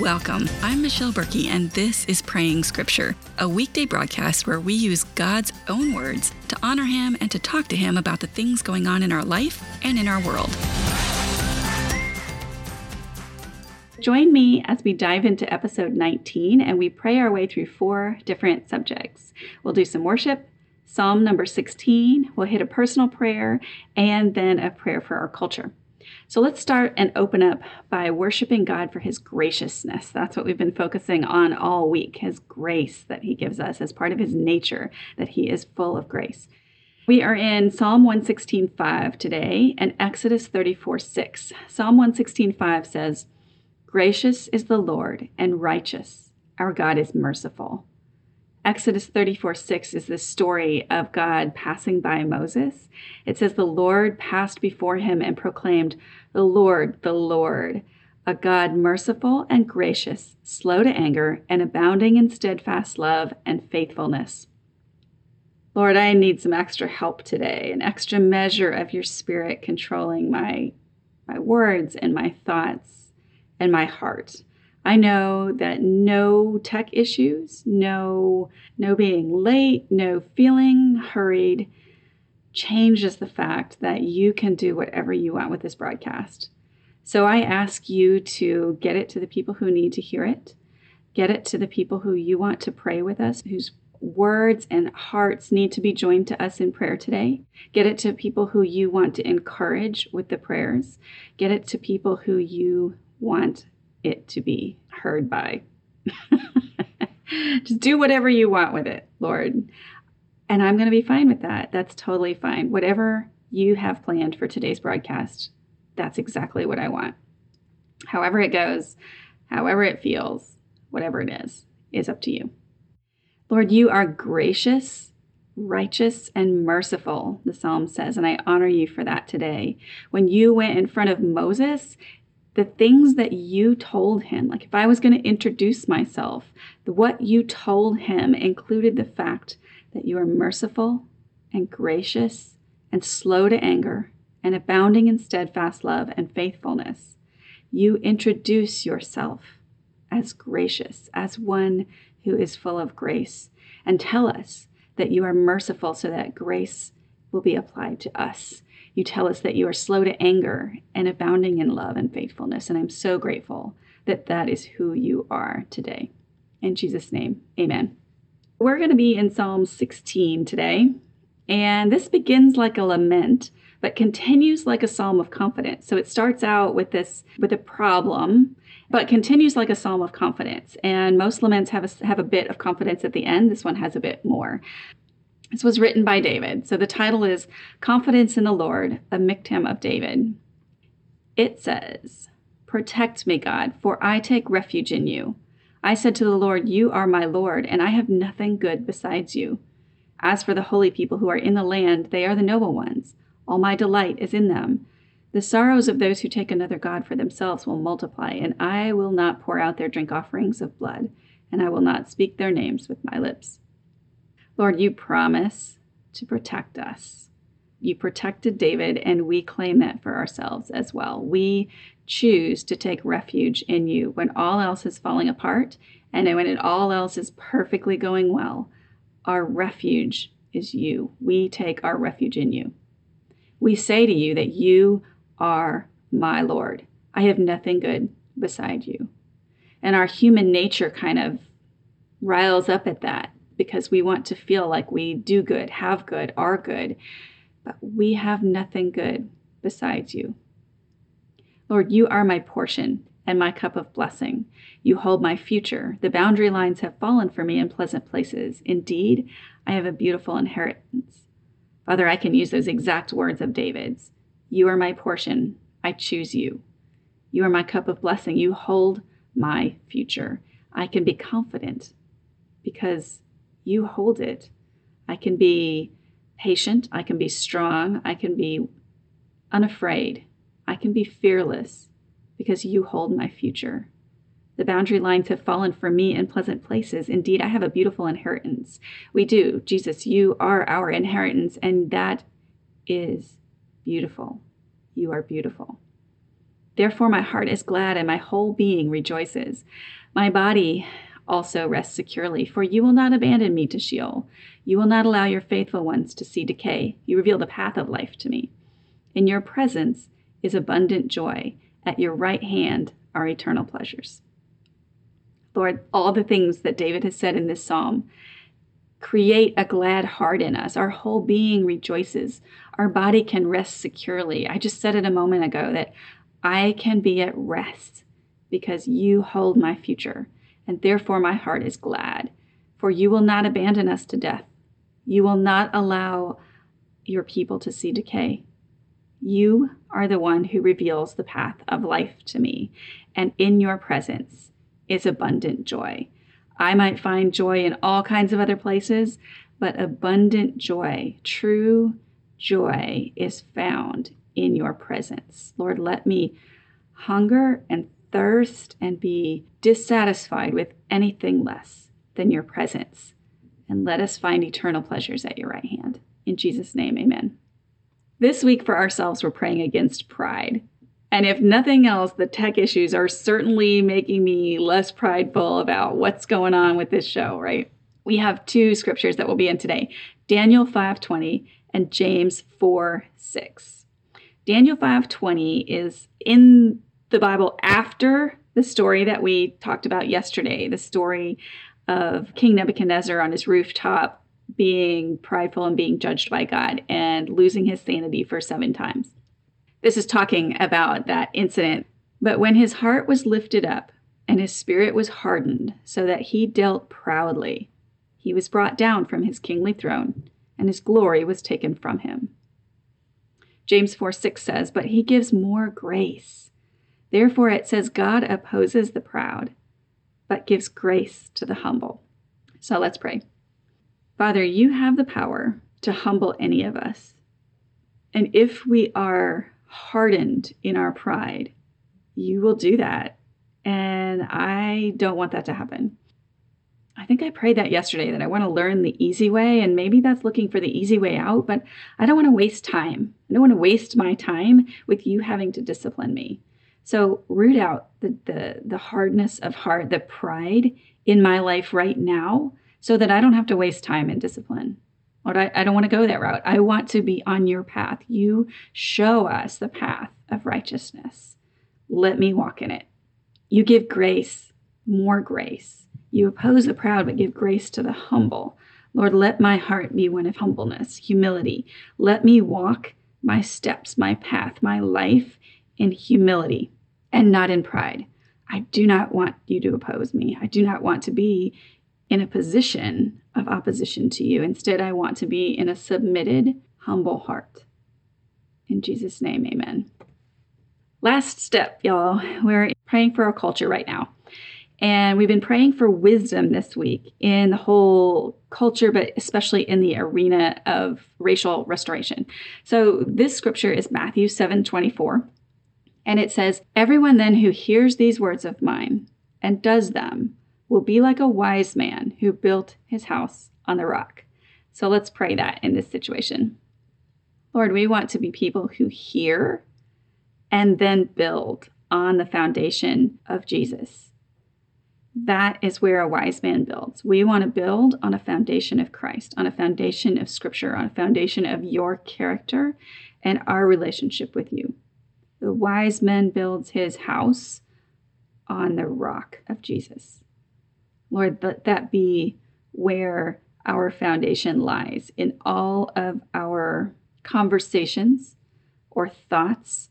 Welcome. I'm Michelle Berkey, and this is Praying Scripture, a weekday broadcast where we use God's own words to honor Him and to talk to Him about the things going on in our life and in our world. Join me as we dive into episode 19 and we pray our way through four different subjects. We'll do some worship, Psalm number 16, we'll hit a personal prayer, and then a prayer for our culture. So let's start and open up by worshiping God for his graciousness. That's what we've been focusing on all week his grace that he gives us as part of his nature, that he is full of grace. We are in Psalm 116.5 today and Exodus 34.6. Psalm 116.5 says, Gracious is the Lord and righteous. Our God is merciful. Exodus 34 6 is the story of God passing by Moses. It says, The Lord passed before him and proclaimed, The Lord, the Lord, a God merciful and gracious, slow to anger, and abounding in steadfast love and faithfulness. Lord, I need some extra help today, an extra measure of your spirit controlling my, my words and my thoughts and my heart. I know that no tech issues, no no being late, no feeling hurried changes the fact that you can do whatever you want with this broadcast. So I ask you to get it to the people who need to hear it. Get it to the people who you want to pray with us, whose words and hearts need to be joined to us in prayer today. Get it to people who you want to encourage with the prayers. Get it to people who you want it to be heard by. Just do whatever you want with it, Lord. And I'm going to be fine with that. That's totally fine. Whatever you have planned for today's broadcast, that's exactly what I want. However it goes, however it feels, whatever it is, is up to you. Lord, you are gracious, righteous, and merciful, the psalm says, and I honor you for that today. When you went in front of Moses the things that you told him, like if I was going to introduce myself, what you told him included the fact that you are merciful and gracious and slow to anger and abounding in steadfast love and faithfulness. You introduce yourself as gracious, as one who is full of grace, and tell us that you are merciful so that grace will be applied to us you tell us that you are slow to anger and abounding in love and faithfulness. And I'm so grateful that that is who you are today. In Jesus' name, amen. We're going to be in Psalm 16 today. And this begins like a lament, but continues like a psalm of confidence. So it starts out with this, with a problem, but continues like a psalm of confidence. And most laments have a, have a bit of confidence at the end. This one has a bit more. This was written by David. So the title is Confidence in the Lord, a Michtam of David. It says, Protect me, God, for I take refuge in you. I said to the Lord, You are my Lord, and I have nothing good besides you. As for the holy people who are in the land, they are the noble ones. All my delight is in them. The sorrows of those who take another God for themselves will multiply, and I will not pour out their drink offerings of blood, and I will not speak their names with my lips. Lord, you promise to protect us. You protected David, and we claim that for ourselves as well. We choose to take refuge in you when all else is falling apart and when it all else is perfectly going well. Our refuge is you. We take our refuge in you. We say to you that you are my Lord. I have nothing good beside you. And our human nature kind of riles up at that because we want to feel like we do good, have good, are good, but we have nothing good besides you. Lord, you are my portion and my cup of blessing. You hold my future. The boundary lines have fallen for me in pleasant places. Indeed, I have a beautiful inheritance. Father, I can use those exact words of David's. You are my portion. I choose you. You are my cup of blessing. You hold my future. I can be confident because you hold it. I can be patient. I can be strong. I can be unafraid. I can be fearless because you hold my future. The boundary lines have fallen for me in pleasant places. Indeed, I have a beautiful inheritance. We do. Jesus, you are our inheritance, and that is beautiful. You are beautiful. Therefore, my heart is glad and my whole being rejoices. My body also rests securely, for you will not abandon me to Sheol. You will not allow your faithful ones to see decay. You reveal the path of life to me. In your presence is abundant joy. At your right hand are eternal pleasures. Lord, all the things that David has said in this psalm create a glad heart in us. Our whole being rejoices. Our body can rest securely. I just said it a moment ago that I can be at rest because you hold my future, and therefore my heart is glad. For you will not abandon us to death. You will not allow your people to see decay. You are the one who reveals the path of life to me, and in your presence is abundant joy. I might find joy in all kinds of other places, but abundant joy, true joy, is found in your presence. Lord, let me hunger and thirst and be dissatisfied with anything less than your presence. And let us find eternal pleasures at your right hand. In Jesus' name, amen. This week for ourselves, we're praying against pride. And if nothing else, the tech issues are certainly making me less prideful about what's going on with this show, right? We have two scriptures that we'll be in today Daniel 5:20 and James 4 6. Daniel 5:20 is in the Bible after the story that we talked about yesterday, the story of King Nebuchadnezzar on his rooftop being prideful and being judged by God and losing his sanity for seven times. This is talking about that incident. But when his heart was lifted up and his spirit was hardened, so that he dealt proudly, he was brought down from his kingly throne, and his glory was taken from him. James 4 6 says, But he gives more grace. Therefore it says, God opposes the proud, but gives grace to the humble. So let's pray. Father, you have the power to humble any of us. And if we are hardened in our pride, you will do that. And I don't want that to happen. I think I prayed that yesterday that I want to learn the easy way, and maybe that's looking for the easy way out, but I don't want to waste time. I don't want to waste my time with you having to discipline me. So root out the, the, the hardness of heart, the pride in my life right now, so that I don't have to waste time in discipline. Lord, I, I don't want to go that route. I want to be on your path. You show us the path of righteousness. Let me walk in it. You give grace, more grace. You oppose the proud, but give grace to the humble. Lord, let my heart be one of humbleness, humility. Let me walk my steps, my path, my life in humility and not in pride. I do not want you to oppose me. I do not want to be in a position of opposition to you. Instead, I want to be in a submitted, humble heart. In Jesus' name, amen. Last step, y'all. We're praying for our culture right now. And we've been praying for wisdom this week in the whole culture, but especially in the arena of racial restoration. So this scripture is Matthew 7 24. And it says, Everyone then who hears these words of mine and does them will be like a wise man who built his house on the rock. So let's pray that in this situation. Lord, we want to be people who hear and then build on the foundation of Jesus. That is where a wise man builds. We want to build on a foundation of Christ, on a foundation of Scripture, on a foundation of your character and our relationship with you. The wise man builds his house on the rock of Jesus. Lord, let that be where our foundation lies in all of our conversations or thoughts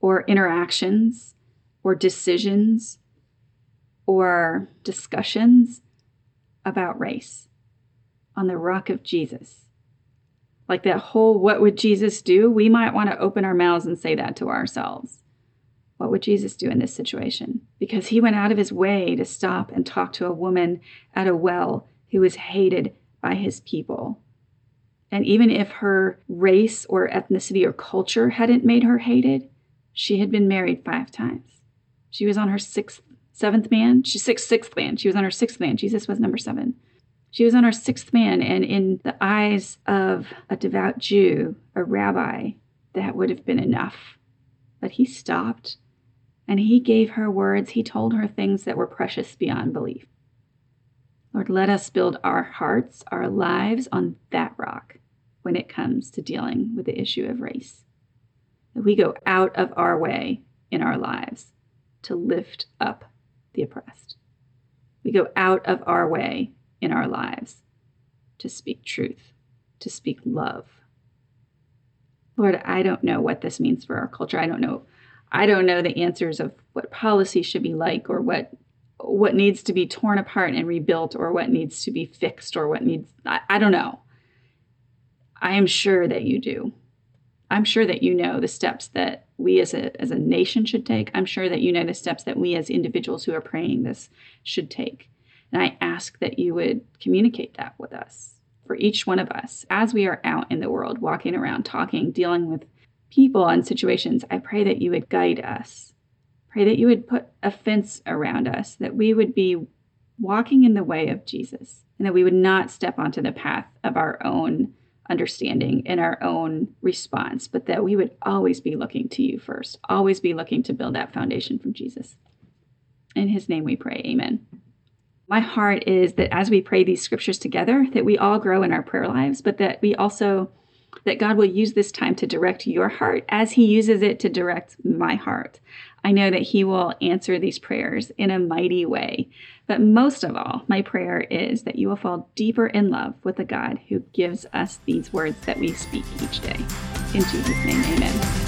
or interactions or decisions or discussions about race on the rock of Jesus. Like that whole what would Jesus do? We might want to open our mouths and say that to ourselves. What would Jesus do in this situation? Because he went out of his way to stop and talk to a woman at a well who was hated by his people. And even if her race or ethnicity or culture hadn't made her hated, she had been married five times. She was on her sixth, seventh man. She's sixth, sixth man. She was on her sixth man. Jesus was number seven. She was on her sixth man, and in the eyes of a devout Jew, a rabbi, that would have been enough. But he stopped And He gave her words, He told her things that were precious beyond belief. Lord, let us build our hearts, our lives on that rock when it comes to dealing with the issue of race. That we go out of our way in our lives to lift up the oppressed. We go out of our way in our lives to speak truth, to speak love. Lord, I don't know what this means for our culture. I don't know. I don't know the answers of what policy should be like or what what needs to be torn apart and rebuilt or what needs to be fixed or what needs I, I don't know. I am sure that you do. I'm sure that you know the steps that we as a as a nation should take. I'm sure that you know the steps that we as individuals who are praying this should take. And I ask that you would communicate that with us for each one of us as we are out in the world, walking around, talking, dealing with people and situations. I pray that you would guide us. Pray that you would put a fence around us, that we would be walking in the way of Jesus, and that we would not step onto the path of our own understanding and our own response, but that we would always be looking to you first, always be looking to build that foundation from Jesus. In his name we pray. Amen. My heart is that as we pray these scriptures together, that we all grow in our prayer lives, but that we also that God will use this time to direct your heart as he uses it to direct my heart. I know that he will answer these prayers in a mighty way. But most of all, my prayer is that you will fall deeper in love with the God who gives us these words that we speak each day. In Jesus' name, amen.